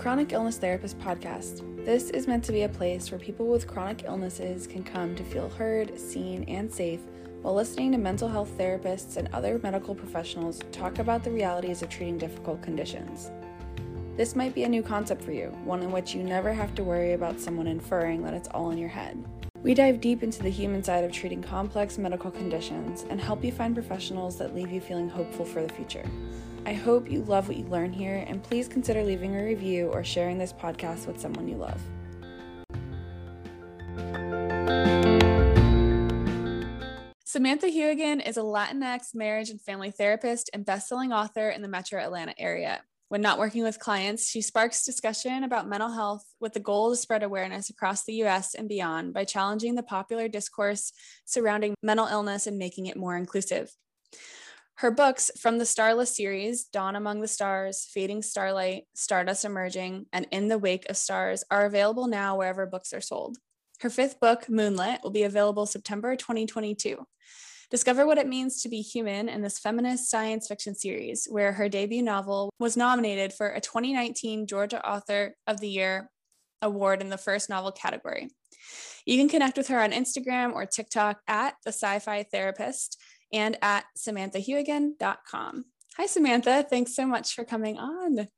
Chronic Illness Therapist podcast. This is meant to be a place where people with chronic illnesses can come to feel heard, seen, and safe while listening to mental health therapists and other medical professionals talk about the realities of treating difficult conditions. This might be a new concept for you, one in which you never have to worry about someone inferring that it's all in your head. We dive deep into the human side of treating complex medical conditions and help you find professionals that leave you feeling hopeful for the future. I hope you love what you learn here, and please consider leaving a review or sharing this podcast with someone you love. Samantha Heuwagen is a Latinx marriage and family therapist and best-selling author in the metro Atlanta area. When not working with clients, she sparks discussion about mental health with the goal to spread awareness across the US and beyond by challenging the popular discourse surrounding mental illness and making it more inclusive. Her books from the Starless series, Dawn Among the Stars, Fading Starlight, Stardust Emerging, and In the Wake of Stars, are available now wherever books are sold. Her fifth book, Moonlit, will be available September 2022. Discover what it means to be human in this feminist science fiction series, where her debut novel was nominated for a 2019 Georgia Author of the Year award in the first novel category. You can connect with her on Instagram or TikTok at the Sci Fi Therapist and at samanthaheuwagen.com. Hi, Samantha. Thanks so much for coming on.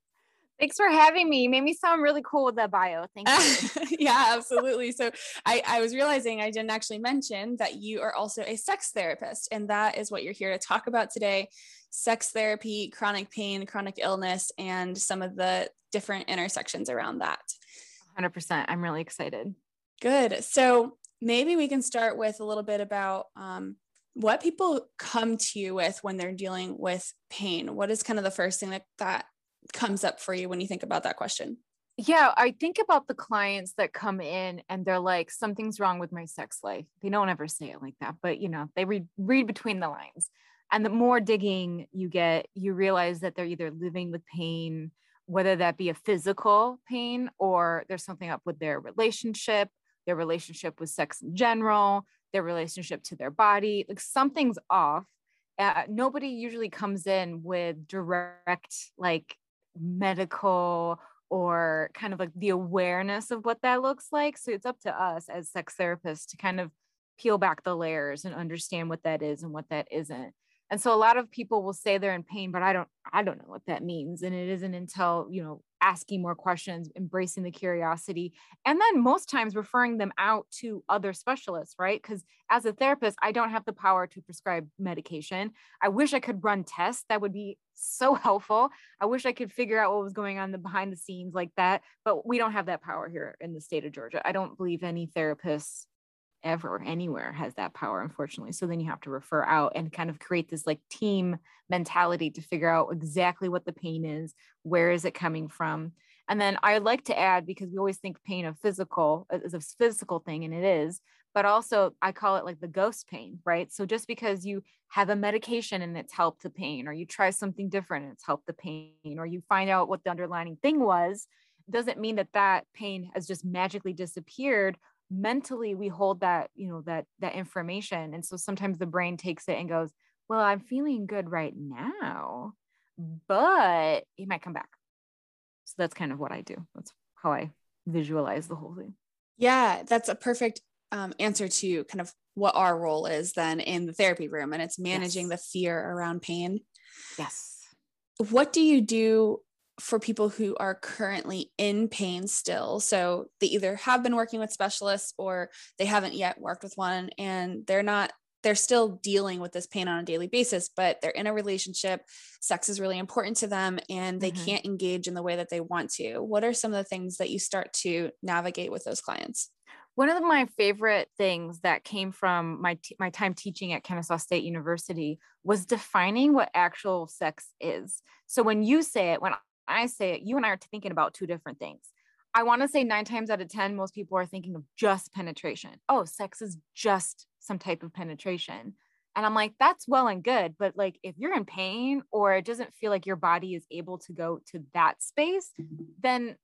Thanks for having me. You made me sound really cool with that bio. Thank you. yeah, absolutely. So I, I was realizing I didn't actually mention that you are also a sex therapist, and that is what you're here to talk about today sex therapy, chronic pain, chronic illness, and some of the different intersections around that. 100%. I'm really excited. Good. So maybe we can start with a little bit about um, what people come to you with when they're dealing with pain. What is kind of the first thing that, that comes up for you when you think about that question? Yeah, I think about the clients that come in and they're like, something's wrong with my sex life. They don't ever say it like that, but you know, they read read between the lines. And the more digging you get, you realize that they're either living with pain, whether that be a physical pain or there's something up with their relationship, their relationship with sex in general, their relationship to their body. Like something's off. Uh, nobody usually comes in with direct, like medical or kind of like the awareness of what that looks like. So it's up to us as sex therapists to kind of peel back the layers and understand what that is and what that isn't. And so a lot of people will say they're in pain, but I don't I don't know what that means. And it isn't until, you know, asking more questions, embracing the curiosity, and then most times referring them out to other specialists, right? Because as a therapist, I don't have the power to prescribe medication. I wish I could run tests. That would be so helpful. I wish I could figure out what was going on the behind the scenes like that, but we don't have that power here in the state of Georgia. I don't believe any therapists ever anywhere has that power unfortunately. So then you have to refer out and kind of create this like team mentality to figure out exactly what the pain is where is it coming from. And then i like to add because we always think pain of physical uh, is a physical thing and it is but also i call it like the ghost pain right? So just because you have a medication and it's helped the pain or you try something different and it's helped the pain or you find out what the underlying thing was doesn't mean that that pain has just magically disappeared mentally we hold that you know that that information. And so sometimes the brain takes it and goes well i'm feeling good right now but it might come back. So that's kind of what i do. That's how i visualize the whole thing. Yeah that's a perfect um, answer to kind of what our role is then in the therapy room and it's managing yes. the fear around pain. Yes. What do you do for people who are currently in pain still. So they either have been working with specialists or they haven't yet worked with one and they're not they're still dealing with this pain on a daily basis, but they're in a relationship. Sex is really important to them and they mm-hmm. can't engage in the way that they want to. What are some of the things that you start to navigate with those clients? One of my favorite things that came from my t- my time teaching at Kennesaw State University was defining what actual sex is. So when you say it, when I say it, you and I are thinking about two different things. I want to say nine times out of 10, most people are thinking of just penetration. Oh, sex is just some type of penetration. And I'm like, that's well and good. But like, if you're in pain or it doesn't feel like your body is able to go to that space, then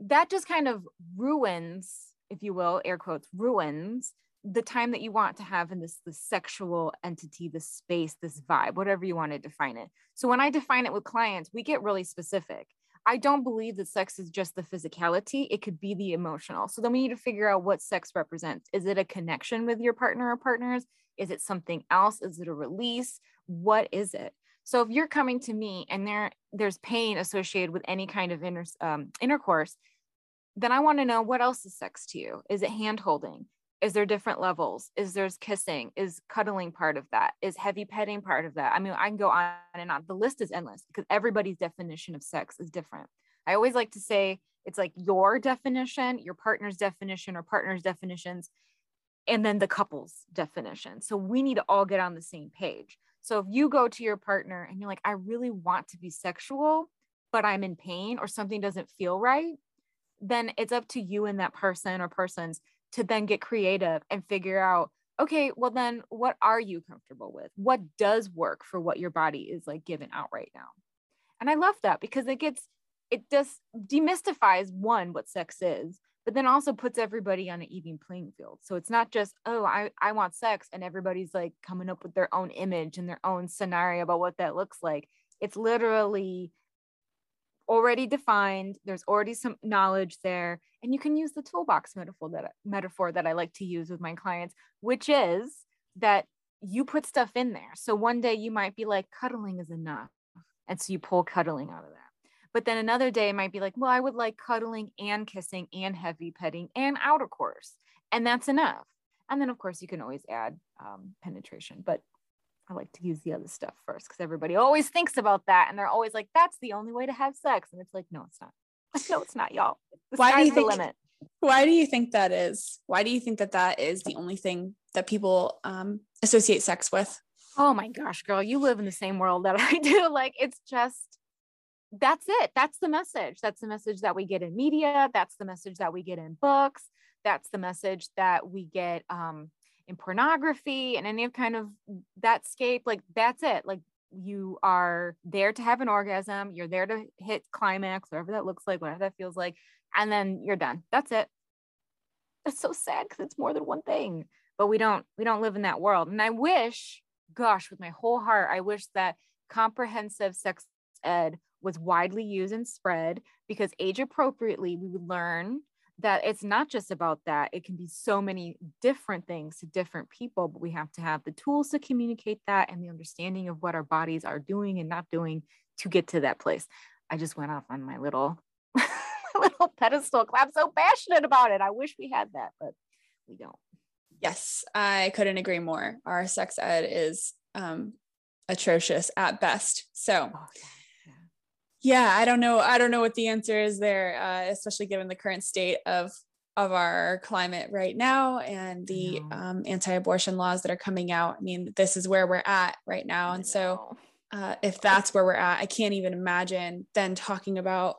that just kind of ruins, if you will, air quotes, ruins the time that you want to have in this this sexual entity this space this vibe whatever you want to define it so when i define it with clients we get really specific I don't believe that sex is just the physicality, it could be the emotional. So then we need to figure out what sex represents. Is it a connection with your partner or partners? Is it something else? Is it a release? What is it? So if you're coming to me and there there's pain associated with any kind of inter, um, intercourse, then I want to know what else is sex to you. Is it hand holding? Is there different levels? Is there's kissing? Is cuddling part of that? Is heavy petting part of that? I mean, I can go on and on. The list is endless because everybody's definition of sex is different. I always like to say it's like your definition, your partner's definition, or partner's definitions, and then the couple's definition. So we need to all get on the same page. So if you go to your partner and you're like, I really want to be sexual, but I'm in pain or something doesn't feel right, then it's up to you and that person or persons to then get creative and figure out okay well then what are you comfortable with? What does work for what your body is like given out right now? And i love that because it gets it just demystifies one what sex is but then also puts everybody on an even playing field. So it's not just oh i i want sex and everybody's like coming up with their own image and their own scenario about what that looks like. It's literally already defined there's already some knowledge there and you can use the toolbox metaphor that metaphor that I like to use with my clients which is that you put stuff in there. So one day you might be like cuddling is enough and so you pull cuddling out of that. But then another day might be like well I would like cuddling and kissing and heavy petting and outer course and that's enough. And then of course you can always add um, penetration but I like to use the other stuff first because everybody always thinks about that and they're always like, that's the only way to have sex. And it's like, no, it's not. no, it's not, y'all. The why do you think, limit. Why do you think that is? Why do you think that that is the only thing that people um, associate sex with? Oh my gosh, girl, you live in the same world that I do. Like, it's just, that's it. That's the message. That's the message that we get in media. That's the message that we get in books. That's the message that we get um, in pornography and any kind of that scape like that's it like you are there to have an orgasm you're there to hit climax whatever that looks like whatever that feels like and then you're done that's it. That's so sad because it's more than one thing but we don't we don't live in that world and i wish gosh with my whole heart i wish that comprehensive sex ed was widely used and spread because age appropriately we would learn that it's not just about that. It can be so many different things to different people, but we have to have the tools to communicate that and the understanding of what our bodies are doing and not doing to get to that place. I just went off on my little little pedestal. I'm so passionate about it. I wish we had that, but we don't. Yes, I couldn't agree more. Our sex ed is um, atrocious at best. So, oh, yeah i don't know i don't know what the answer is there uh, especially given the current state of of our climate right now and the um, anti-abortion laws that are coming out. I mean this is where we're at right now. And so uh, if that's where we're at i can't even imagine then talking about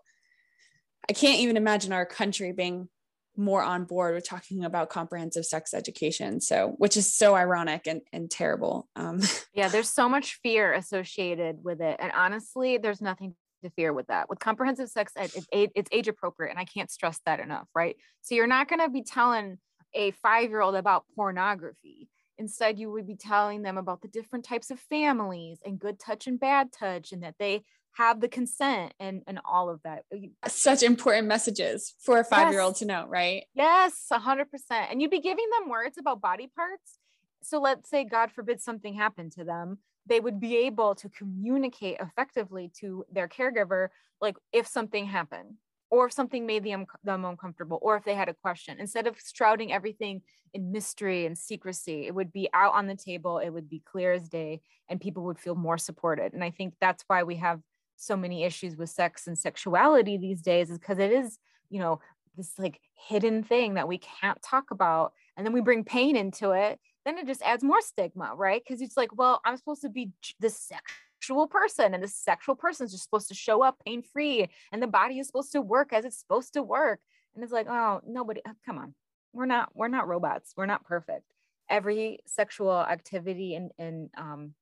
i can't even imagine our country being more on board with talking about comprehensive sex education. So which is so ironic and, and terrible. Um, yeah there's so much fear associated with it. And honestly there's nothing interfere with that. With comprehensive sex ed, it's, it's age appropriate. And I can't stress that enough, right? So you're not going to be telling a five year old about pornography. Instead, you would be telling them about the different types of families and good touch and bad touch, and that they have the consent and, and all of that. Such important messages for a five year old to know, right? Yes, 100%. And you'd be giving them words about body parts. So let's say, God forbid, something happened to them they would be able to communicate effectively to their caregiver like if something happened or if something made them, them uncomfortable or if they had a question. Instead of shrouding everything in mystery and secrecy it would be out on the table it would be clear as day and people would feel more supported. And i think that's why we have so many issues with sex and sexuality these days is because it is you know this like hidden thing that we can't talk about and then we bring pain into it then it just adds more stigma, right? Because it's like, well, I'm supposed to be this sexual person, and this sexual person is just supposed to show up pain free, and the body is supposed to work as it's supposed to work. And it's like, oh, nobody, uh, come on, we're not, we're not robots, we're not perfect. Every sexual activity and and um,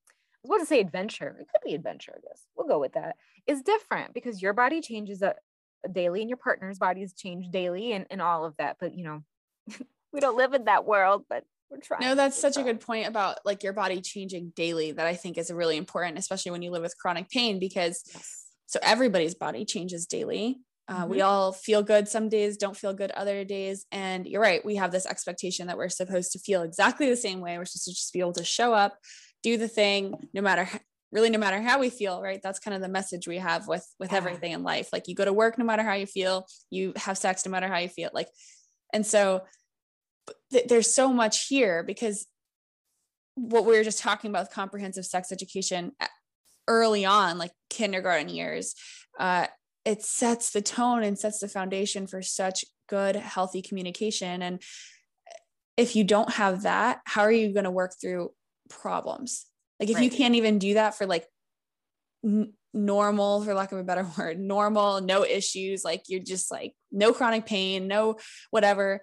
I was about to say adventure. It could be adventure. I guess we'll go with that. Is different because your body changes a daily, and your partner's bodies change daily, and and all of that. But you know, we don't live in that world. But we're trying. No, that's such a good point about like your body changing daily that I think is really important, especially when you live with chronic pain, because yes. So everybody's body changes daily. Uh, Mm-hmm. We all feel good some days, don't feel good other days. And you're right. We have this expectation that we're supposed to feel exactly the same way. We're supposed to just be able to show up, do the thing, no matter really no matter how we feel right that's kind of the message we have with with Yeah. everything in life like you go to work no matter how you feel you have sex no matter how you feel like and so th- there's so much here because what we were just talking about with comprehensive sex education early on like kindergarten years uh it sets the tone and sets the foundation for such good healthy communication. And if you don't have that how are you going to work through problems? Like if you can't even do that for like n- normal for lack of a better word normal no issues like you're just like no chronic pain no whatever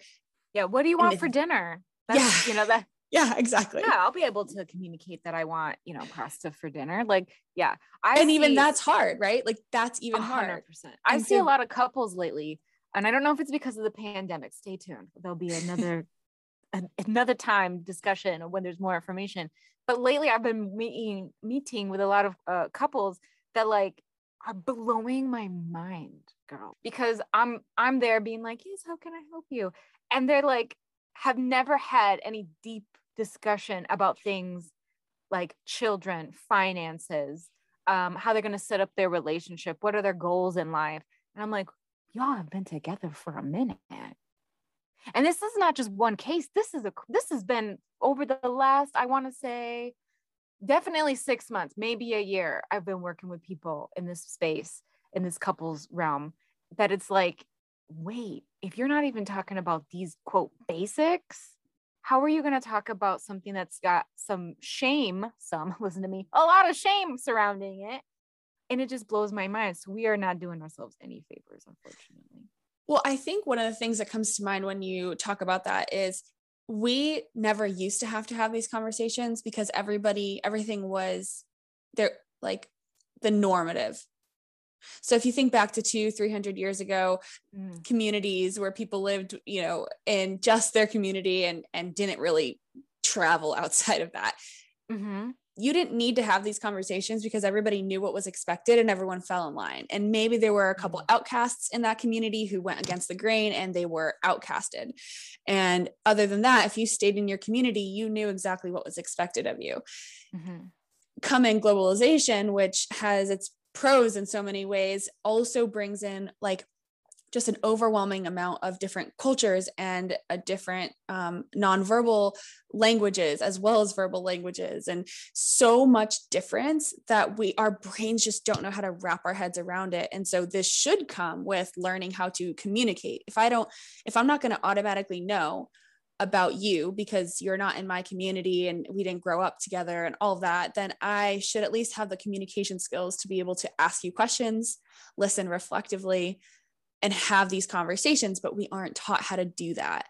Yeah. What do you want for dinner? That's, Yeah. You know, that, yeah exactly yeah, I'll be able to communicate that I want, you know, pasta for dinner. Like, yeah. I and even that's hard right like that's even A hard hundred percent. I And see a lot of couples lately, and I don't know if it's because of the pandemic. Stay tuned. There'll be another an- another time discussion when there's more information. But lately, I've been meeting meeting with a lot of uh, couples that like are blowing my mind, girl. Because I'm I'm there being like, yes, how can I help you? And they're like, have never had any deep discussion about things like children, finances, um, how they're going to set up their relationship, what are their goals in life. And I'm like, y'all have been together for a minute. And this is not just one case. This is a this has been over the last, I want to say, definitely six months, maybe a year. I've been working with people in this space, in this couples realm, that it's like, wait, if you're not even talking about these quote basics, how are you going to talk about something that's got some shame, some, listen to me, a lot of shame surrounding it? And it just blows my mind. So we are not doing ourselves any favors, unfortunately. Well, I think one of the things that comes to mind when you talk about that is we never used to have to have these conversations because everybody, everything was there, like the normative. So if you think back to two, 300 years ago, Mm. communities where people lived, you know, in just their community and, and didn't really travel outside of that, Mm-hmm. you didn't need to have these conversations because everybody knew what was expected and everyone fell in line. And maybe there were a couple outcasts in that community who went against the grain and they were outcasted. And other than that, if you stayed in your community, you knew exactly what was expected of you. Mm-hmm. Come in globalization, which has its pros in so many ways, also brings in like just an overwhelming amount of different cultures and a different um, nonverbal languages as well as verbal languages and so much difference that we our brains just don't know how to wrap our heads around it. And so this should come with learning how to communicate. If i don't if i'm not going to automatically know about you because you're not in my community and we didn't grow up together and all that then i should at least have the communication skills to be able to ask you questions listen reflectively and have these conversations, but we aren't taught how to do that.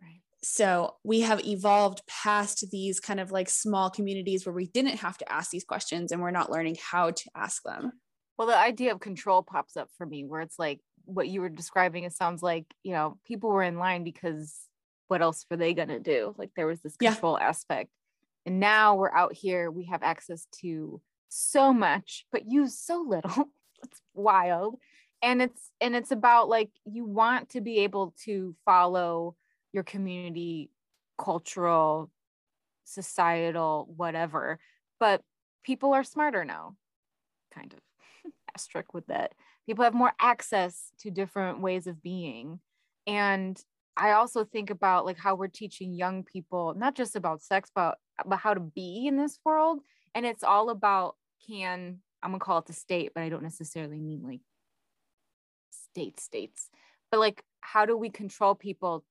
Right. So we have evolved past these kind of like small communities where we didn't have to ask these questions and we're not learning how to ask them. Well, the idea of control pops up for me where it's like what you were describing. It sounds like, you know, people were in line because what else were they going to do? Like there was this Yeah. control aspect. And now we're out here, we have access to so much, but use so little. it's wild. And it's and it's about like you want to be able to follow your community cultural societal whatever but people are smarter now kind of asterisk with that people have more access to different ways of being and i also think about like how we're teaching young people not just about sex but about how to be in this world and it's all about can i'm gonna call it the state but i don't necessarily mean like state states but like how do we control people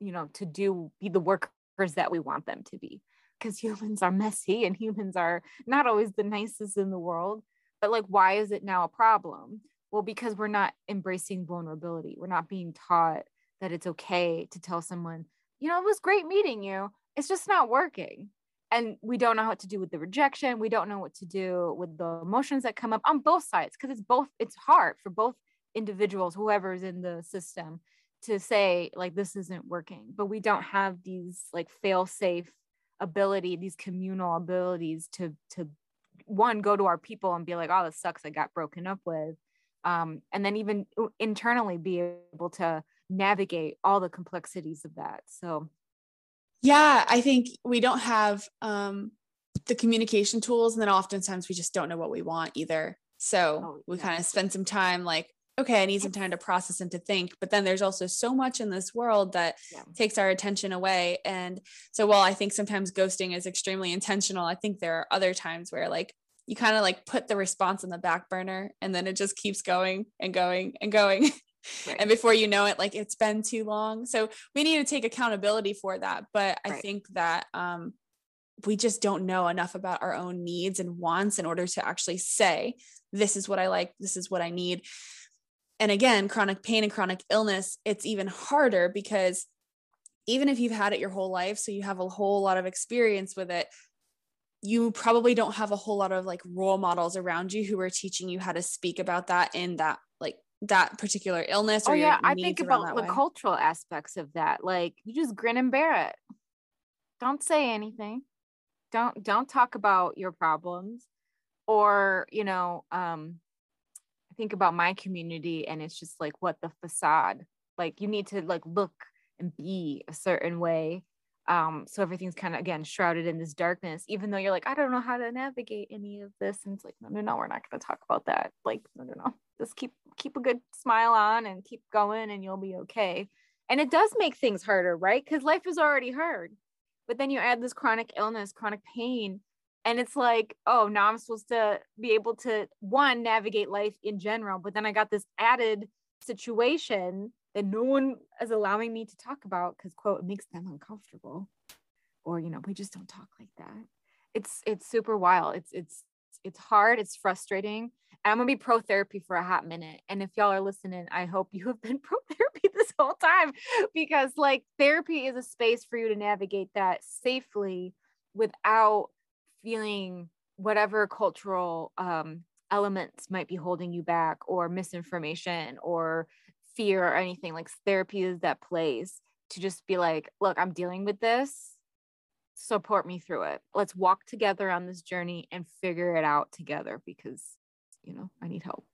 you know to do be the workers that we want them to be? Because humans are messy and humans are not always the nicest in the world but like why is it now a problem? Well because we're not embracing vulnerability. We're not being taught that it's okay to tell someone you know it was great meeting you. It's just not working. And we don't know what to do with the rejection. We don't know what to do with the emotions that come up on both sides because it's both it's hard for both individuals whoever's in the system to say like this isn't working. But we don't have these like fail safe ability these communal abilities to to one go to our people and be like oh this sucks. I got broken up with. Um, and then even internally be able to navigate all the complexities of that so yeah i think we don't have um, the communication tools and then oftentimes we just don't know what we want either so oh, we yeah. kind of spend some time like okay i need some time to process and to think but then there's also so much in this world that yeah. takes our attention away and so while i think sometimes ghosting is extremely intentional i think there are other times where like you kind of like put the response in the back burner and then it just keeps going and going and going Right. and before you know it like it's been too long so we need to take accountability for that but i right. think that um we just don't know enough about our own needs and wants in order to actually say this is what i like this is what i need and again chronic pain and chronic illness it's even harder because even if you've had it your whole life so you have a whole lot of experience with it you probably don't have a whole lot of like role models around you who are teaching you how to speak about that in that like that particular illness oh yeah i think about the way. cultural aspects of that like you just grin and bear it. Don't say anything. Don't don't talk about your problems or you know um i think about my community and it's just like what the facade like you need to like look and be a certain way um so everything's kind of again shrouded in this darkness even though you're like i don't know how to navigate any of this and it's like no no no we're not going to talk about that. Like no no no just keep keep a good smile on and keep going and you'll be okay. And it does make things harder right? Because life is already hard but then you add this chronic illness chronic pain and it's like oh now i'm supposed to be able to one navigate life in general but then i got this added situation that no one is allowing me to talk about because quote it makes them uncomfortable. Or you know we just don't talk like that. It's it's super wild. It's it's it's hard it's frustrating. And i'm gonna be pro therapy for a hot minute. And if y'all are listening i hope you have been pro therapy this whole time because like therapy is a space for you to navigate that safely without feeling whatever cultural um, elements might be holding you back or misinformation or fear or anything. Like therapy is that place to just be like look i'm dealing with this support me through it. Let's walk together on this journey and figure it out together because you know i need help.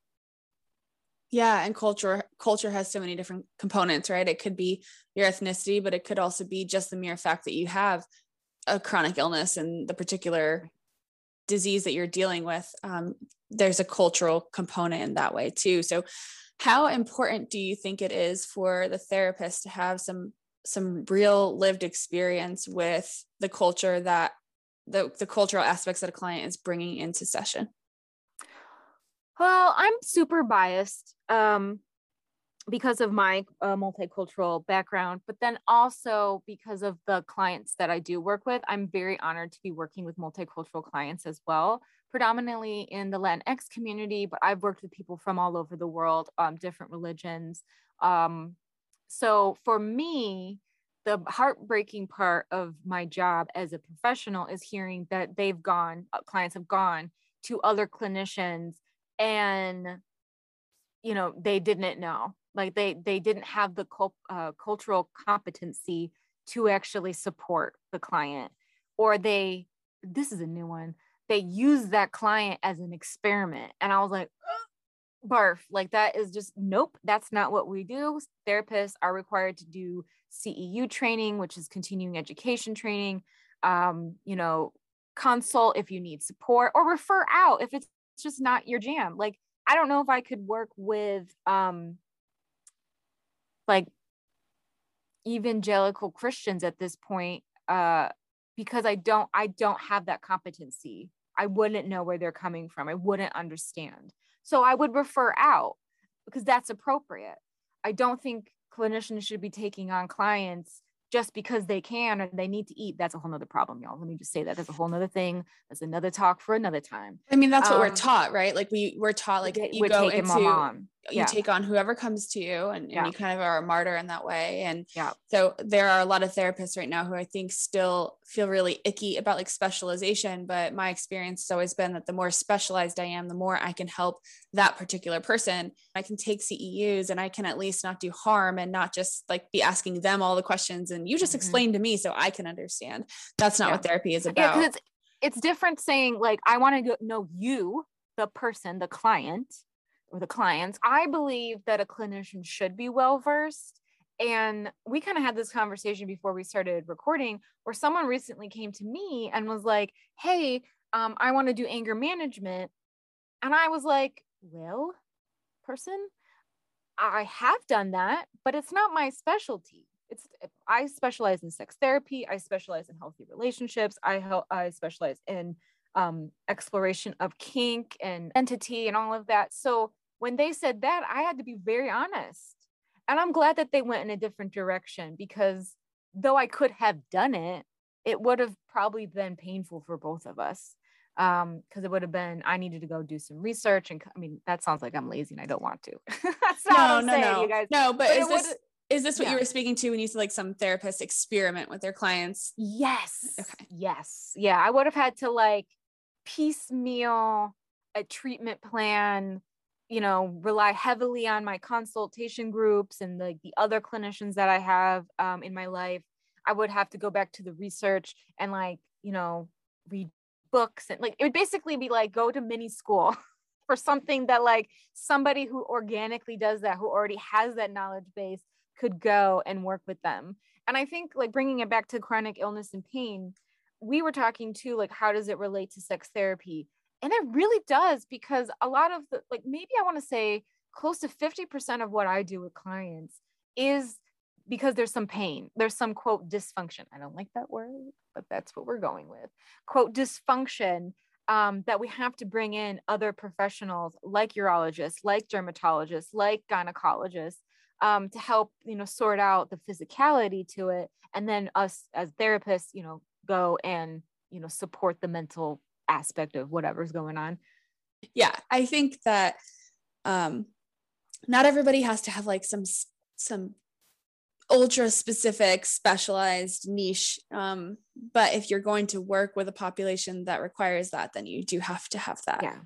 Yeah and culture culture has so many different components right? It could be your ethnicity but it could also be just the mere fact that you have a chronic illness and the particular disease that you're dealing with um, there's a cultural component in that way too. So how important do you think it is for the therapist to have some some real lived experience with the culture that the, the cultural aspects that a client is bringing into session well i'm super biased um, because of my uh, multicultural background, but then also because of the clients that I do work with, I'm very honored to be working with multicultural clients as well, predominantly in the Latinx community, but I've worked with people from all over the world, um, different religions. Um, so for me, the heartbreaking part of my job as a professional is hearing that they've gone, uh, clients have gone to other clinicians and you know they didn't know. Like they they didn't have the cult, uh, cultural competency to actually support the client or they this is a new one they use that client as an experiment. And i was like barf like that is just nope that's not what we do therapists are required to do ceu training which is continuing education training um, you know consult if you need support or refer out if it's just not your jam like i don't know if i could work with um like evangelical Christians at this point uh because I don't I don't have that competency. I wouldn't know where they're coming from. I wouldn't understand. So I would refer out because that's appropriate. I don't think clinicians should be taking on clients just because they can or they need to eat. That's a whole nother problem, y'all. Let me just say that. That's a whole nother thing. That's another talk for another time. I mean, that's what um, we're taught, right? Like we we're taught like you go into you yeah. take on whoever comes to you and, and yeah. you kind of are a martyr in that way and yeah so there are a lot of therapists right now who i think still feel really icky about like specialization but my experience has always been that the more specialized i am the more i can help that particular person i can take ceus and i can at least not do harm and not just like be asking them all the questions and you just mm-hmm. explain to me so i can understand that's not yeah. what therapy is about Yeah, it's different saying like i want to know you the person the client or the clients i believe that a clinician should be well versed and we kind of had this conversation before we started recording where someone recently came to me and was like hey um, i want to do anger management and i was like well person i have done that but it's not my specialty it's I specialize in sex therapy. I specialize in healthy relationships. I help. I specialize in um, exploration of kink and entity and all of that. So when they said that, I had to be very honest, and I'm glad that they went in a different direction because though I could have done it, it would have probably been painful for both of us um because it would have been i needed to go do some research and i mean that sounds like i'm lazy and i don't want to that's no no saying, no you guys no but, but is this is this what yeah. you were speaking to when you said like some therapists experiment with their clients? Yes. Okay. Yes. Yeah. I would have had to like piecemeal a treatment plan, you know, rely heavily on my consultation groups and like the, the other clinicians that I have um, in my life. I would have to go back to the research and like, you know, read books and like it would basically be like go to mini school for something that like somebody who organically does that who already has that knowledge base could go and work with them. And I think like bringing it back to chronic illness and pain, we were talking too, like, how does it relate to sex therapy? And it really does because a lot of the, like, maybe I want to say close to 50% of what I do with clients is because there's some pain. There's some quote dysfunction. I don't like that word, but that's what we're going with. Quote dysfunction um, that we have to bring in other professionals like urologists, like dermatologists, like gynecologists um, to help you know sort out the physicality to it and then us as therapists you know go and you know support the mental aspect of whatever's going on. Yeah i think that um not everybody has to have like some some ultra specific specialized niche um but if you're going to work with a population that requires that then you do have to have that. Yeah.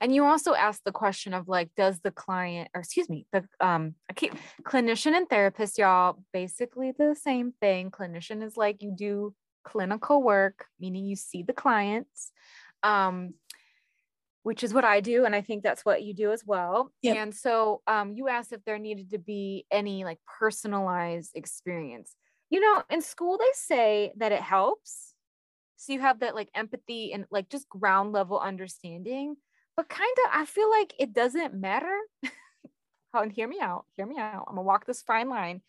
And you also asked the question of like, does the client, or excuse me, the um, I keep clinician and therapist, y'all, basically the same thing. Clinician is like you do clinical work, meaning you see the clients, um, which is what I do, and I think that's what you do as well. Yep. And so, um, you asked if there needed to be any like personalized experience. You know, in school they say that it helps. So you have that like empathy and like just ground level understanding but kind of i feel like it doesn't matter and hear me out hear me out i'm gonna walk this fine line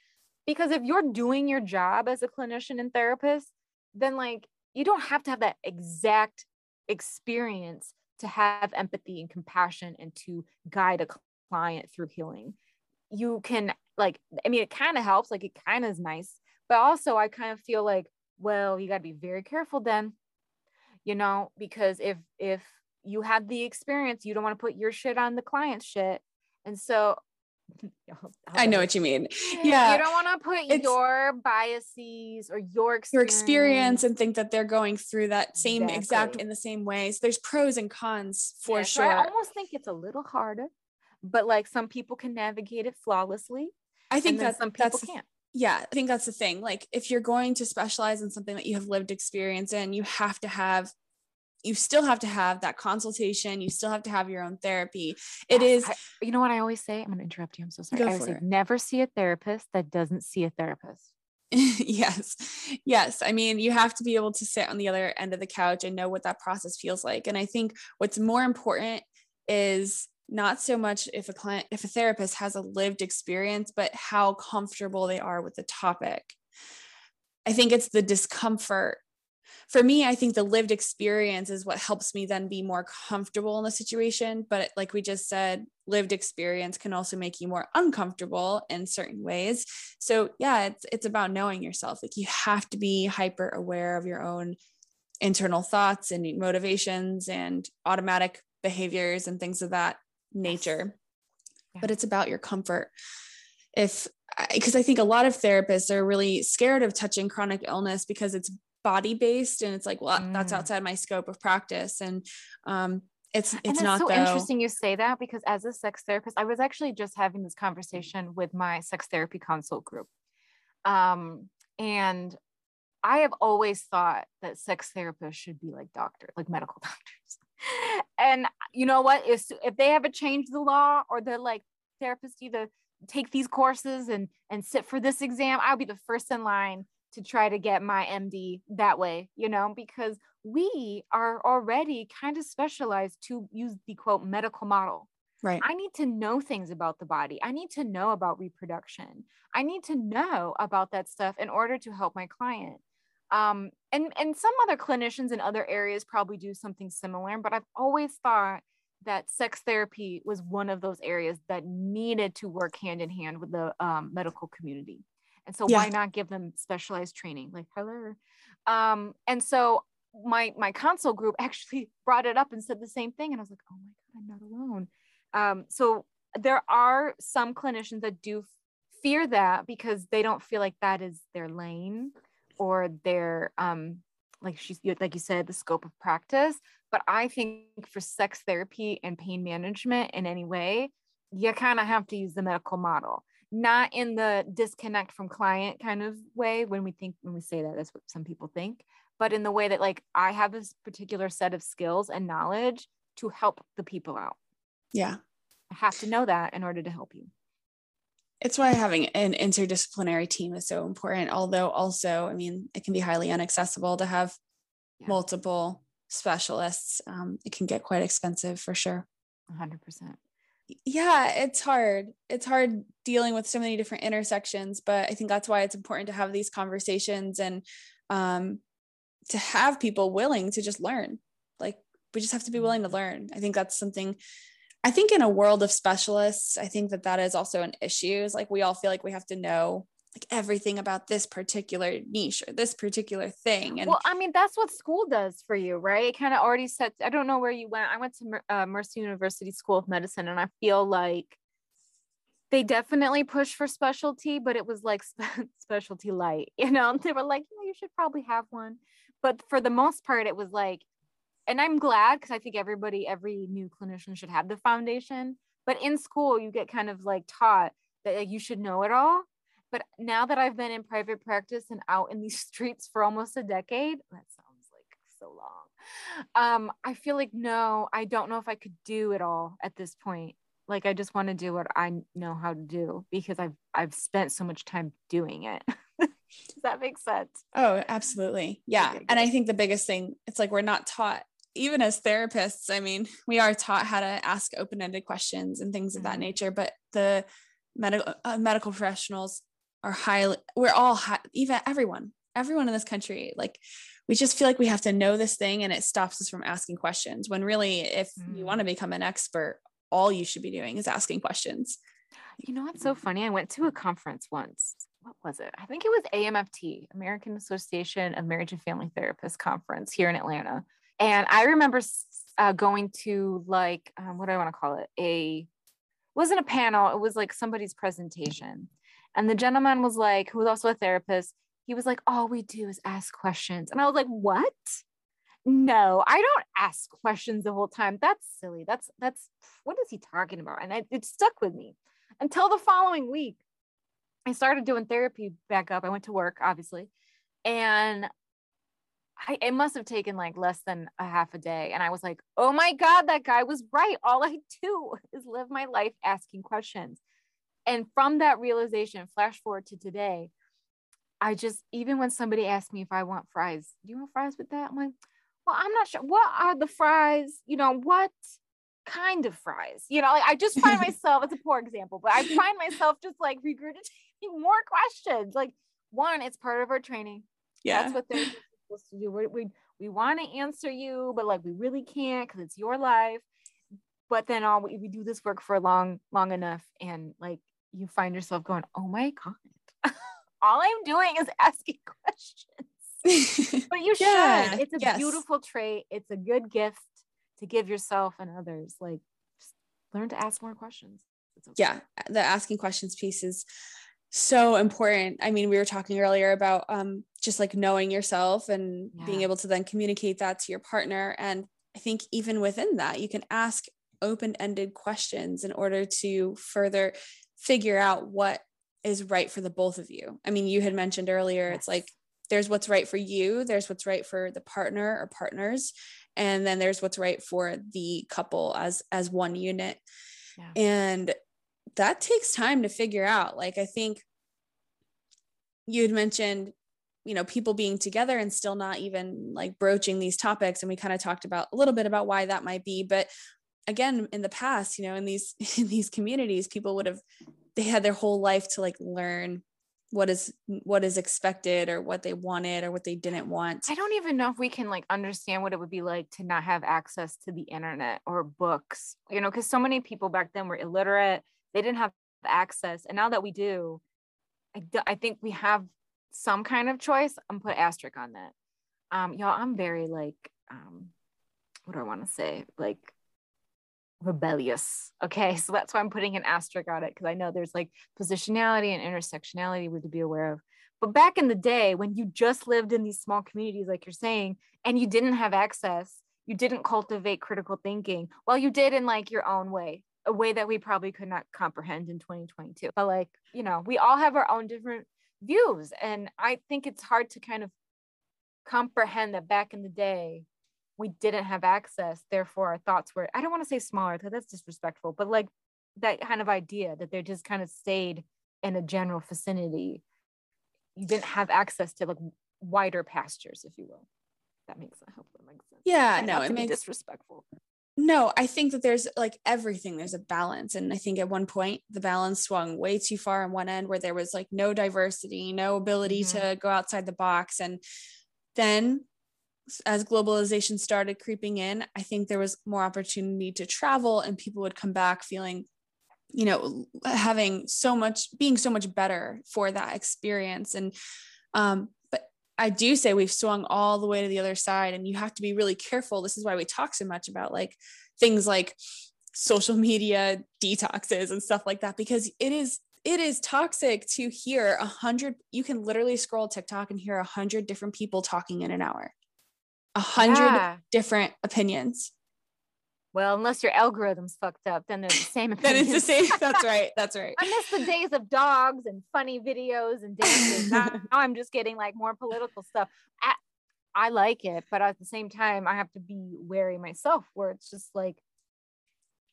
because if you're doing your job as a clinician and therapist then like you don't have to have that exact experience to have empathy and compassion and to guide a client through healing. You can like i mean it kind of helps like it kind of is nice but also i kind of feel like well you got to be very careful then you know because if if you had the experience you don't want to put your shit on the client's shit. And so I know what you mean. Yeah. You don't want to put it's, your biases or your experience. your experience and think that they're going through that same exactly. exact in the same ways. There's pros and cons for yeah, sure. So I almost think it's a little harder, but like some people can navigate it flawlessly. I think that some people can't. Yeah, I think that's the thing. Like if you're going to specialize in something that you have lived experience in, you have to have you still have to have that consultation. You still have to have your own therapy. It is. I, you know what I always say? I'm going to interrupt you. I'm so sorry. I always say, it. never see a therapist that doesn't see a therapist. yes. Yes. I mean, you have to be able to sit on the other end of the couch and know what that process feels like. And I think what's more important is not so much if a client, if a therapist has a lived experience, but how comfortable they are with the topic. I think it's the discomfort for me, I think the lived experience is what helps me then be more comfortable in the situation. But like we just said, lived experience can also make you more uncomfortable in certain ways. So yeah, it's it's about knowing yourself. Like you have to be hyper aware of your own internal thoughts and motivations and automatic behaviors and things of that nature. Yeah. But it's about your comfort. If because I think a lot of therapists are really scared of touching chronic illness because it's body based and it's like well mm. that's outside my scope of practice and um it's it's, it's not so though. interesting you say that because as a sex therapist i was actually just having this conversation with my sex therapy consult group um and I have always thought that sex therapists should be like doctors, like medical doctors. and you know what? If if they ever change the law or they're like therapists either take these courses and and sit for this exam, I'll be the first in line to try to get my MD that way, you know, because we are already kind of specialized to use the quote medical model. Right. I need to know things about the body. I need to know about reproduction. I need to know about that stuff in order to help my client. Um, and and some other clinicians in other areas probably do something similar, but I've always thought that sex therapy was one of those areas that needed to work hand in hand with the um, medical community. And so yeah. why not give them specialized training? Like, hello. Um, and so my my consult group actually brought it up and said the same thing. And I was like, oh my God, I'm not alone. Um, so there are some clinicians that do fear that because they don't feel like that is their lane or their um like she's like you said the scope of practice but i think for sex therapy and pain management in any way you kind of have to use the medical model not in the disconnect from client kind of way when we think when we say that that's what some people think but in the way that like i have this particular set of skills and knowledge to help the people out. Yeah. I have to know that in order to help you. It's why having an interdisciplinary team is so important although also i mean it can be highly inaccessible to have yeah. multiple specialists. Um, it can get quite expensive for sure. 100% yeah it's hard it's hard dealing with so many different intersections but i think that's why it's important to have these conversations and um, to have people willing to just learn like we just have to be willing to mm-hmm. learn i think that's something I think in a world of specialists, I think that that is also an issue. Is like we all feel like we have to know like everything about this particular niche or this particular thing. And well, I mean, that's what school does for you, right? It kind of already sets. I don't know where you went. I went to uh, Mercer University School of Medicine, and I feel like they definitely push for specialty, but it was like spe- specialty light. You know, they were like, know, you should probably have one. But for the most part, it was like and I'm glad because I think everybody, every new clinician should have the foundation. But in school, you get kind of like taught that like, you should know it all. But now that I've been in private practice and out in these streets for almost a decade, that sounds like so long. Um, I feel like no, I don't know if I could do it all at this point. Like I just want to do what I know how to do because I've I've spent so much time doing it. Does that make sense? Oh, absolutely. Yeah. Okay, and I think the biggest thing, it's like we're not taught even as therapists, I mean, we are taught how to ask open-ended questions and things of that mm-hmm. nature, but the medical uh, medical professionals are highly we're all high, even everyone everyone in this country like we just feel like we have to know this thing and it stops us from asking questions when really if mm. you want to become an expert all you should be doing is asking questions you know what's so funny i went to a conference once what was it i think it was amft american association of marriage and family therapists conference here in atlanta and I remember uh, going to like, um, what do I want to call it? A, wasn't a panel, it was like somebody's presentation. And the gentleman was like, who was also a therapist, he was like, all we do is ask questions. And I was like, what? No, I don't ask questions the whole time. That's silly. That's, that's, what is he talking about? And I, it stuck with me until the following week. I started doing therapy back up. I went to work, obviously. And I, it must have taken like less than a half a day. And I was like, oh my God, that guy was right. All I do is live my life asking questions. And from that realization, flash forward to today, I just, even when somebody asks me if I want fries, do you want fries with that? I'm like, well, I'm not sure. What are the fries? You know, what kind of fries? You know, like I just find myself, it's a poor example, but I find myself just like regurgitating more questions. Like, one, it's part of our training. Yeah. That's what they're supposed to do. We we, we want to answer you, but like we really can't because it's your life. But then all we, we do this work for long long enough, and like you find yourself going, oh my god, all I'm doing is asking questions. but you yeah, should. It's a yes. beautiful trait. It's a good gift to give yourself and others. Like learn to ask more questions. Okay. Yeah, the asking questions piece is so important. I mean, we were talking earlier about um, just like knowing yourself and yeah. being able to then communicate that to your partner. And I think even within that, you can ask open ended questions in order to further figure out what is right for the both of you. I mean, you had mentioned earlier, yes. it's like there's what's right for you, there's what's right for the partner or partners, and then there's what's right for the couple as as one unit. Yeah. And that takes time to figure out. Like I think you had mentioned you know people being together and still not even like broaching these topics and we kind of talked about a little bit about why that might be but again in the past you know in these in these communities people would have they had their whole life to like learn what is what is expected or what they wanted or what they didn't want. I don't even know if we can like understand what it would be like to not have access to the internet or books you know because so many people back then were illiterate. They didn't have access. And now that we do I, do, I think we have some kind of choice i'm put asterisk on that. Um y'all i'm very like um what do i want to say? Like rebellious. Okay. So that's why I'm putting an asterisk on it because I know there's like positionality and intersectionality we to be aware of. But back in the day when you just lived in these small communities, like you're saying, and you didn't have access, you didn't cultivate critical thinking. Well, you did in like your own way, a way that we probably could not comprehend in 2022. But like, you know, we all have our own different views. And I think it's hard to kind of comprehend that back in the day, we didn't have access therefore our thoughts were i don't want to say smaller because that's disrespectful but like that kind of idea that they just kind of stayed in a general vicinity. You didn't have access to like wider pastures if you will. That makes I hope that makes sense. Yeah no it makes disrespectful. No i think that there's like everything there's a balance and i think at one point the balance swung way too far on one end where there was like no diversity no ability mm-hmm. to go outside the box and then as globalization started creeping in, I think there was more opportunity to travel and people would come back feeling, you know, having so much, being so much better for that experience. And, um, but I do say we've swung all the way to the other side and you have to be really careful. This is why we talk so much about like things like social media detoxes and stuff like that, because it is it is toxic to hear a hundred you can literally scroll tiktok and hear a hundred different people talking in an hour a hundred yeah. different opinions. Well, unless your algorithm's fucked up, then they're the same. then it's the same. That's right. That's right. I miss the days of dogs and funny videos and dances. now, now I'm just getting like more political stuff. I, I like it, but at the same time, I have to be wary myself where it's just like,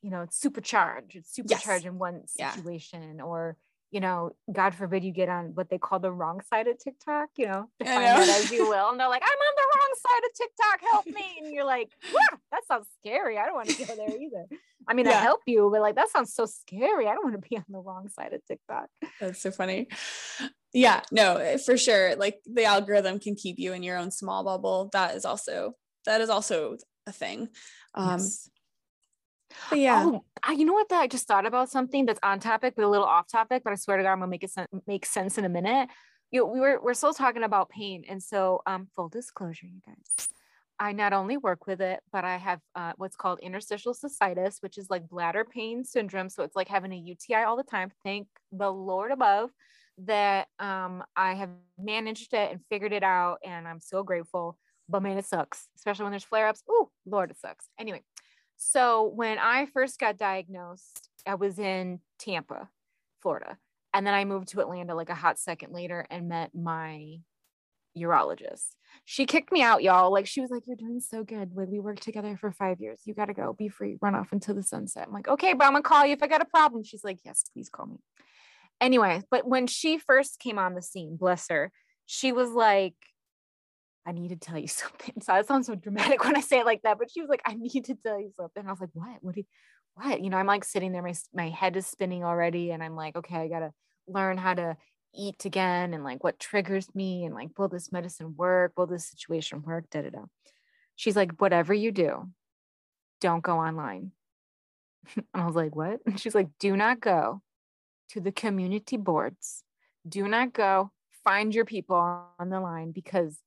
you know, it's supercharged. It's supercharged yes. in one situation, yeah. or you know, God forbid you get on what they call the wrong side of TikTok, you know, define it as you will. And they're like, I'm on the wrong side of TikTok, help me. And you're like, wow, that sounds scary. I don't want to go there either. I mean, yeah. I help you, but like that sounds so scary. I don't want to be on the wrong side of TikTok. That's so funny. Yeah, no, eh, for sure. Like the algorithm can keep you in your own small bubble. That is also that is also a thing. Um yes. But yeah. Oh, you know what? That I just thought about something that's on topic, but a little off topic. But I swear to God, I'm gonna make it sen- make sense in a minute. You, know, we were we're still talking about pain, and so um, full disclosure, you guys. I not only work with it, but I have uh, what's called interstitial cystitis, which is like bladder pain syndrome. So it's like having a UTI all the time. Thank the Lord above that um, I have managed it and figured it out, and I'm so grateful. But man, it sucks, especially when there's flare ups. Oh, Lord, it sucks. Anyway, so when I first got diagnosed, I was in Tampa, Florida. And then I moved to Atlanta like a hot second later and met my urologist. She kicked me out, y'all. Like she was like, You're doing so good. We worked together for five years. You gotta go. Be free. Run off into the sunset. I'm like, okay, but I'm gonna call you if I got a problem. She's like, Yes, please call me. Anyway, but when she first came on the scene, bless her, she was like, I need to tell you something. So that sounds so dramatic when I say it like that, but she was like, I need to tell you something. I was like, what? What do you, what? You know, I'm like sitting there, my, my head is spinning already. And I'm like, okay, I got to learn how to eat again and like what triggers me and like, will this medicine work? Will this situation work? Da da da. She's like, whatever you do, don't go online. and I was like, what? And she's like, do not go to the community boards. Do not go find your people on the line because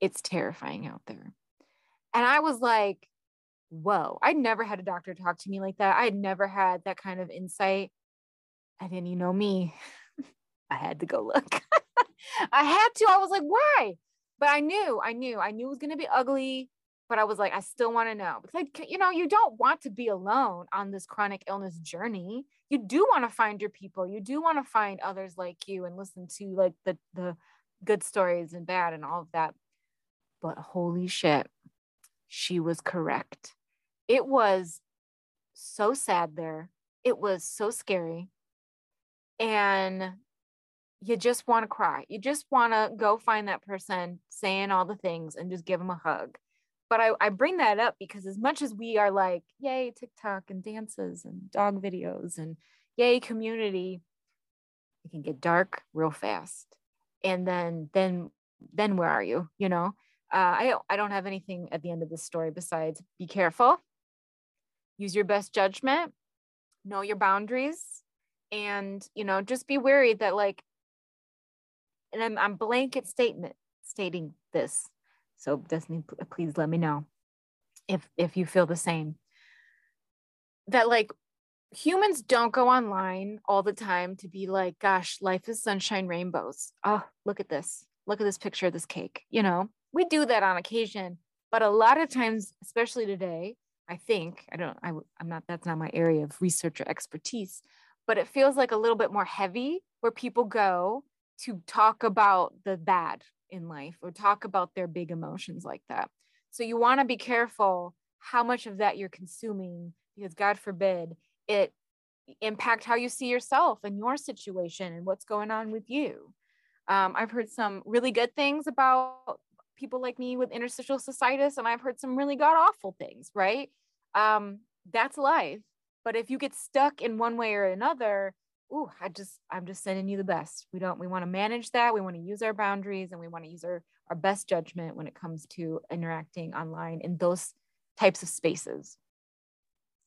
it's terrifying out there. And I was like, whoa, I'd never had a doctor talk to me like that. I had never had that kind of insight. And then, you know me, I had to go look. I had to. I was like, why? But I knew, I knew, I knew it was going to be ugly. But I was like, I still want to know because, I, you know, you don't want to be alone on this chronic illness journey. You do want to find your people. You do want to find others like you and listen to like the the good stories and bad and all of that. But holy shit, she was correct. It was so sad there. It was so scary. And you just want to cry. You just want to go find that person saying all the things and just give them a hug. But I, I bring that up because as much as we are like, yay, TikTok and dances and dog videos and yay, community, it can get dark real fast. And then, then, then where are you? You know, Uh, I, I don't have anything at the end of this story besides be careful, use your best judgment, know your boundaries, and, you know, just be wary that like and I'm, I'm blanket statement stating this. So Destiny, please let me know if if you feel the same. That like humans don't go online all the time to be like, gosh, life is sunshine rainbows. Oh, look at this. Look at this picture of this cake. You know, we do that on occasion, but a lot of times, especially today, I think, I don't, I, I'm not, that's not my area of research or expertise, but it feels like a little bit more heavy where people go to talk about the bad in life or talk about their big emotions like that. So you want to be careful how much of that you're consuming because God forbid it impact how you see yourself and your situation and what's going on with you. Um, I've heard some really good things about people like me with interstitial cystitis, and I've heard some really god awful things, right? Um, that's life. But if you get stuck in one way or another, ooh, I just, I'm just sending you the best. We don't, we want to manage that. We want to use our boundaries and we want to use our, our best judgment when it comes to interacting online in those types of spaces.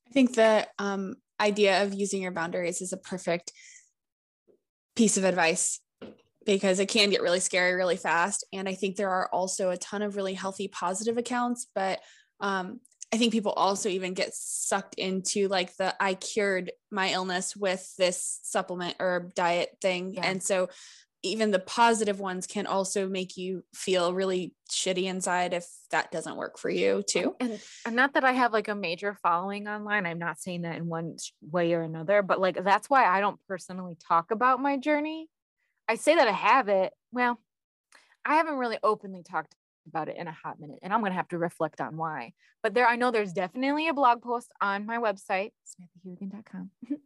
I think the um, idea of using your boundaries is a perfect piece of advice because it can get really scary really fast. And I think there are also a ton of really healthy, positive accounts, but um, I think people also even get sucked into like the I cured my illness with this supplement or diet thing. Yeah. And so even the positive ones can also make you feel really shitty inside if that doesn't work for you too. And, and not that I have like a major following online. I'm not saying that in one way or another, but like that's why I don't personally talk about my journey. I say that I have it. Well, I haven't really openly talked about it in a hot minute and I'm going to have to reflect on why. But there, I know there's definitely a blog post on my website, samanthaheuwagen.com,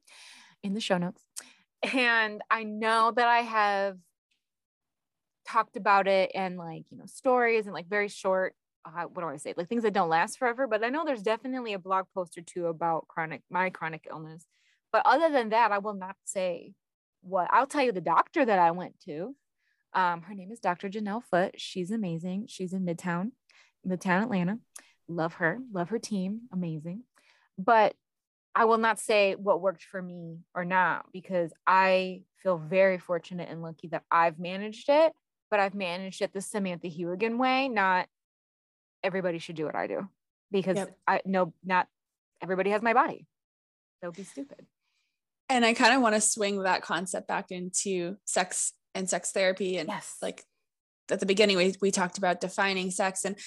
in the show notes. And I know that I have talked about it and like, you know, stories and like very short, uh, what do I say? Like things that don't last forever. But I know there's definitely a blog post or two about chronic, my chronic illness. But other than that, I will not say what I'll tell you the doctor that I went to um, her name is Dr. Janelle Foot. She's amazing. She's in Midtown, Midtown Atlanta. Love her. Love her team. Amazing. But I will not say what worked for me or not because I feel very fortunate and lucky that I've managed it, but I've managed it the Samantha Heuwagen way. Not everybody should do what I do because yep. I know not everybody has my body. Would be stupid. And I kind of want to swing that concept back into sex and sex therapy and yes. like at the beginning we, we talked about defining sex. And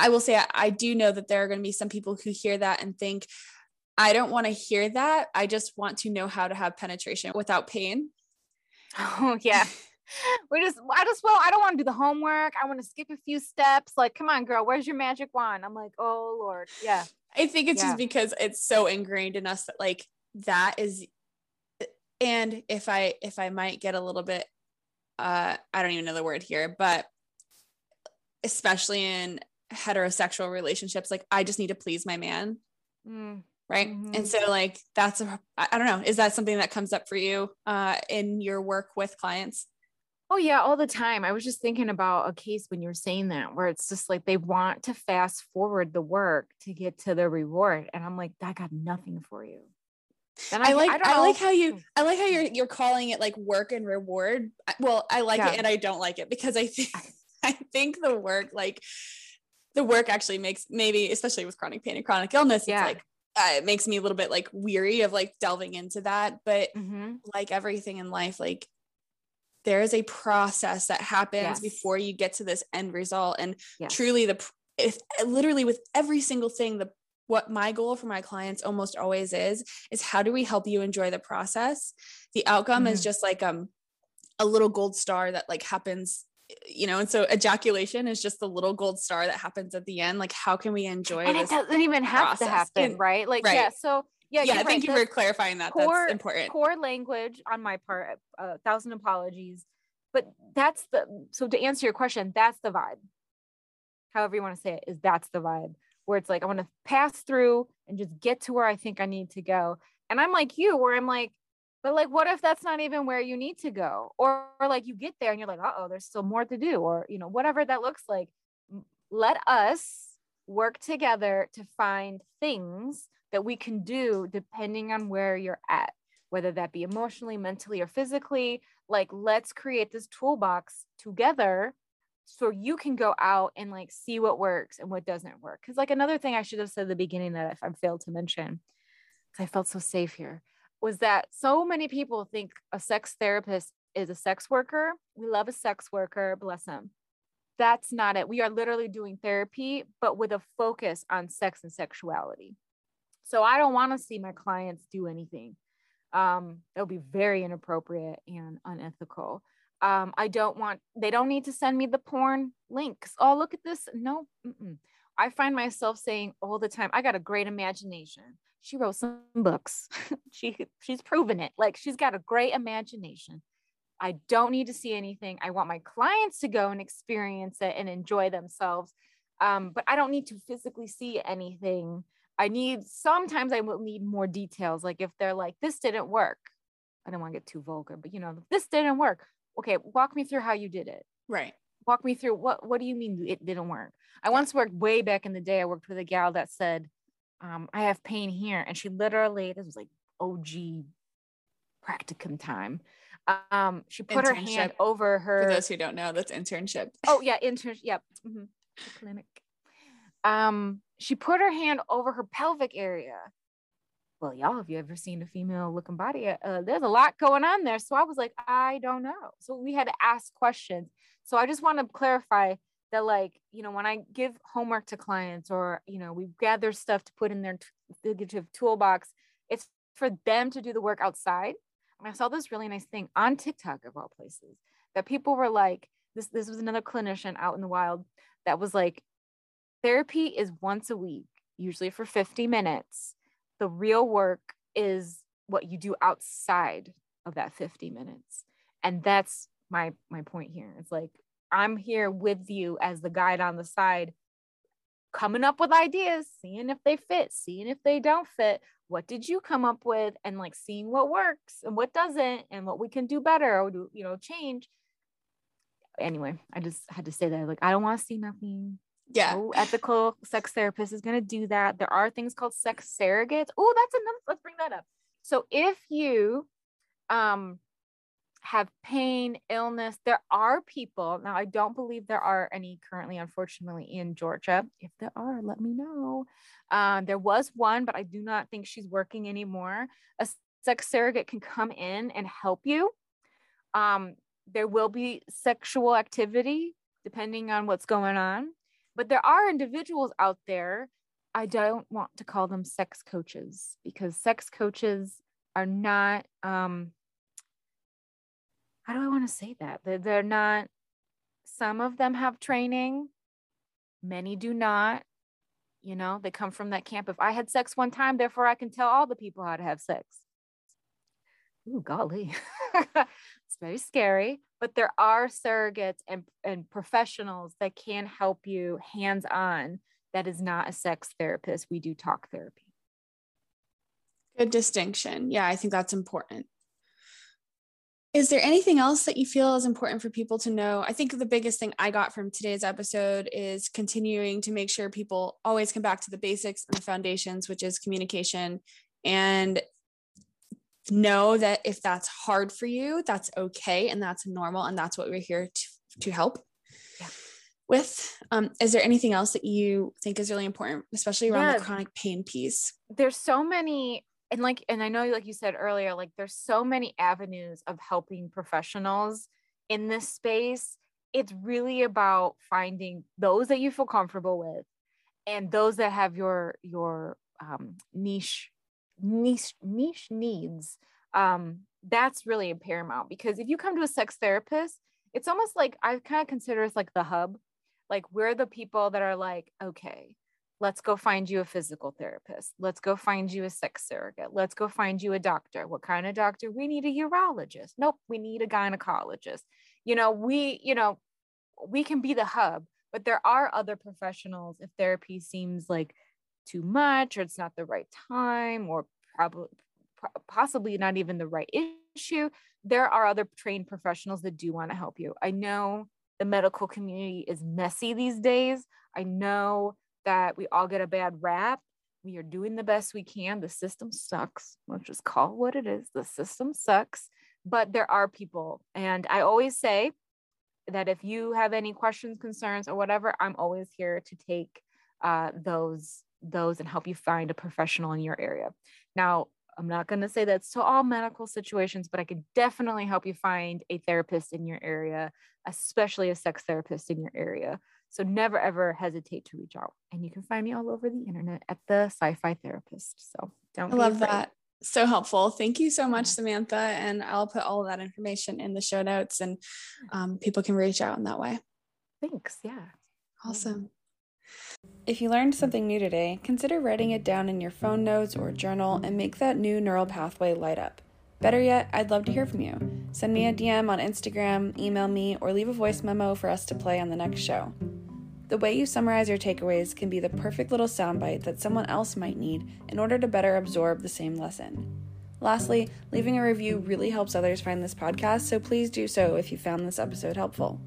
i will say I, I do know that there are going to be some people who hear that and think i don't want to hear that. I just want to know how to have penetration without pain. Oh yeah. We just i just well i don't want to do the homework. I want to skip a few steps. Like come on girl where's your magic wand? I'm like oh lord. Yeah. I think it's yeah. just because it's so ingrained in us that like that is and if i if i might get a little bit uh, I don't even know the word here, but especially in heterosexual relationships, like I just need to please my man. Mm. Right. Mm-hmm. And so like that's a I don't know, is that something that comes up for you uh in your work with clients? Oh yeah, all the time. I was just thinking about a case when you were saying that where it's just like they want to fast forward the work to get to the reward. And I'm like, that got nothing for you. And I, I like I, I, like how you I like how you're you're calling it like work and reward. Well, I like yeah. it and I don't like it because I think I think the work like the work actually makes maybe especially with chronic pain and chronic illness yeah. it's like uh, it makes me a little bit like weary of like delving into that but mm-hmm. like everything in life like there is a process that happens yes. before you get to this end result and yes. truly the if literally with every single thing the what my goal for my clients almost always is is how do we help you enjoy the process the outcome mm-hmm. is just like um a little gold star that like happens you know, and so ejaculation is just the little gold star that happens at the end. Like, how can we enjoy and it doesn't even have process? to happen, right? Like, right. yeah. So yeah, yeah. Thank right. you for clarifying that. Core, that's important. Core language on my part. A uh, thousand apologies, but that's the. So to answer your question, that's the vibe. However you want to say it, is that's the vibe where it's like I want to pass through and just get to where I think I need to go. And I'm like you, where I'm like, but like, what if that's not even where you need to go? Or, or like you get there and you're like, oh, there's still more to do, or you know, whatever that looks like. Let us work together to find things that we can do depending on where you're at, whether that be emotionally, mentally, or physically. Like, let's create this toolbox together so you can go out and like see what works and what doesn't work. Because, like, another thing I should have said at the beginning that I failed to mention, I felt so safe here, was that so many people think a sex therapist is a sex worker. We love a sex worker, bless them. That's not it. We are literally doing therapy, but with a focus on sex and sexuality. So I don't want to see my clients do anything. Um, that would be very inappropriate and unethical. Um, I don't want, they don't need to send me the porn links. Oh, look at this. No, mm-mm. I find myself saying all the time, I got a great imagination she wrote some books. she she's proven it. Like she's got a great imagination. I don't need to see anything. I want my clients to go and experience it and enjoy themselves. Um, but I don't need to physically see anything. I need sometimes I will need more details. Like if they're like, this didn't work. I don't want to get too vulgar, but you know, this didn't work. Okay, walk me through how you did it. Right. Walk me through what what do you mean it didn't work? I once worked way back in the day. I worked with a gal that said, um, I have pain here. And she literally, this was like OG practicum time. Um, she put her hand over her. For those who don't know, that's internship. Oh yeah, intern. Yep. Mm-hmm. Clinic. Um, she put her hand over her pelvic area. Well, y'all, have you ever seen a female looking body? Uh, there's a lot going on there. So I was like, I don't know. So we had to ask questions. So I just want to clarify that like you know when i give homework to clients or you know we gather stuff to put in their figurative toolbox it's for them to do the work outside and i saw this really nice thing on tiktok of all places that people were like this this was another clinician out in the wild that was like therapy is once a week usually for 50 minutes the real work is what you do outside of that 50 minutes and that's my my point here it's like I'm here with you as the guide on the side, coming up with ideas, seeing if they fit, seeing if they don't fit. What did you come up with? And like seeing what works and what doesn't, and what we can do better or do, you know, change. Anyway, I just had to say that. Like, I don't want to see nothing. Yeah. No ethical sex therapist is going to do that. There are things called sex surrogates. Oh, that's another, let's bring that up. So if you um have pain, illness. There are people, now I don't believe there are any currently, unfortunately, in Georgia. If there are, let me know. Um, there was one, but I do not think she's working anymore. A sex surrogate can come in and help you. Um, there will be sexual activity depending on what's going on, but there are individuals out there. I don't want to call them sex coaches because sex coaches are not um, how do I want to say that? They're, they're not, some of them have training, many do not. You know, they come from that camp. If I had sex one time, therefore I can tell all the people how to have sex. Ooh, golly. it's very scary. But there are surrogates and, and professionals that can help you hands on. That is not a sex therapist. We do talk therapy. Good distinction. Yeah, I think that's important. Is there anything else that you feel is important for people to know? I think the biggest thing I got from today's episode is continuing to make sure people always come back to the basics and the foundations, which is communication, and know that if that's hard for you, that's okay and that's normal. And that's what we're here to, to help yeah. with. Um, is there anything else that you think is really important, especially around yeah. the chronic pain piece? There's so many and like and i know like you said earlier like there's so many avenues of helping professionals in this space it's really about finding those that you feel comfortable with and those that have your your um, niche niche niche needs um, that's really paramount because if you come to a sex therapist it's almost like I kind of consider us like the hub. Like we're the people that are like, okay, let's go find you a physical therapist. Let's go find you a sex surrogate. Let's go find you a doctor. What kind of doctor? We need a urologist. Nope, we need a gynecologist. You know, we, you know, we can be the hub, but there are other professionals if therapy seems like too much or it's not the right time or probably possibly not even the right issue there are other trained professionals that do want to help you. I know the medical community is messy these days. I know that we all get a bad rap. We are doing the best we can. The system sucks. Let's just call what it is. The system sucks. But there are people and i always say that if you have any questions concerns or whatever i'm always here to take uh, those those and help you find a professional in your area. Now, I'm not going to say that's to all medical situations, but I can definitely help you find a therapist in your area, especially a sex therapist in your area. So never ever hesitate to reach out. And you can find me all over the internet at the sci-fi therapist. So don't I love afraid. that. So helpful. Thank you so much, Samantha. And I'll put all of that information in the show notes and um, people can reach out in that way. Thanks. Yeah. Awesome. If you learned something new today, consider writing it down in your phone notes or journal and make that new neural pathway light up. Better yet, I'd love to hear from you. Send me a DM on Instagram, email me, or leave a voice memo for us to play on the next show. The way you summarize your takeaways can be the perfect little soundbite that someone else might need in order to better absorb the same lesson. Lastly, leaving a review really helps others find this podcast, so please do so if you found this episode helpful.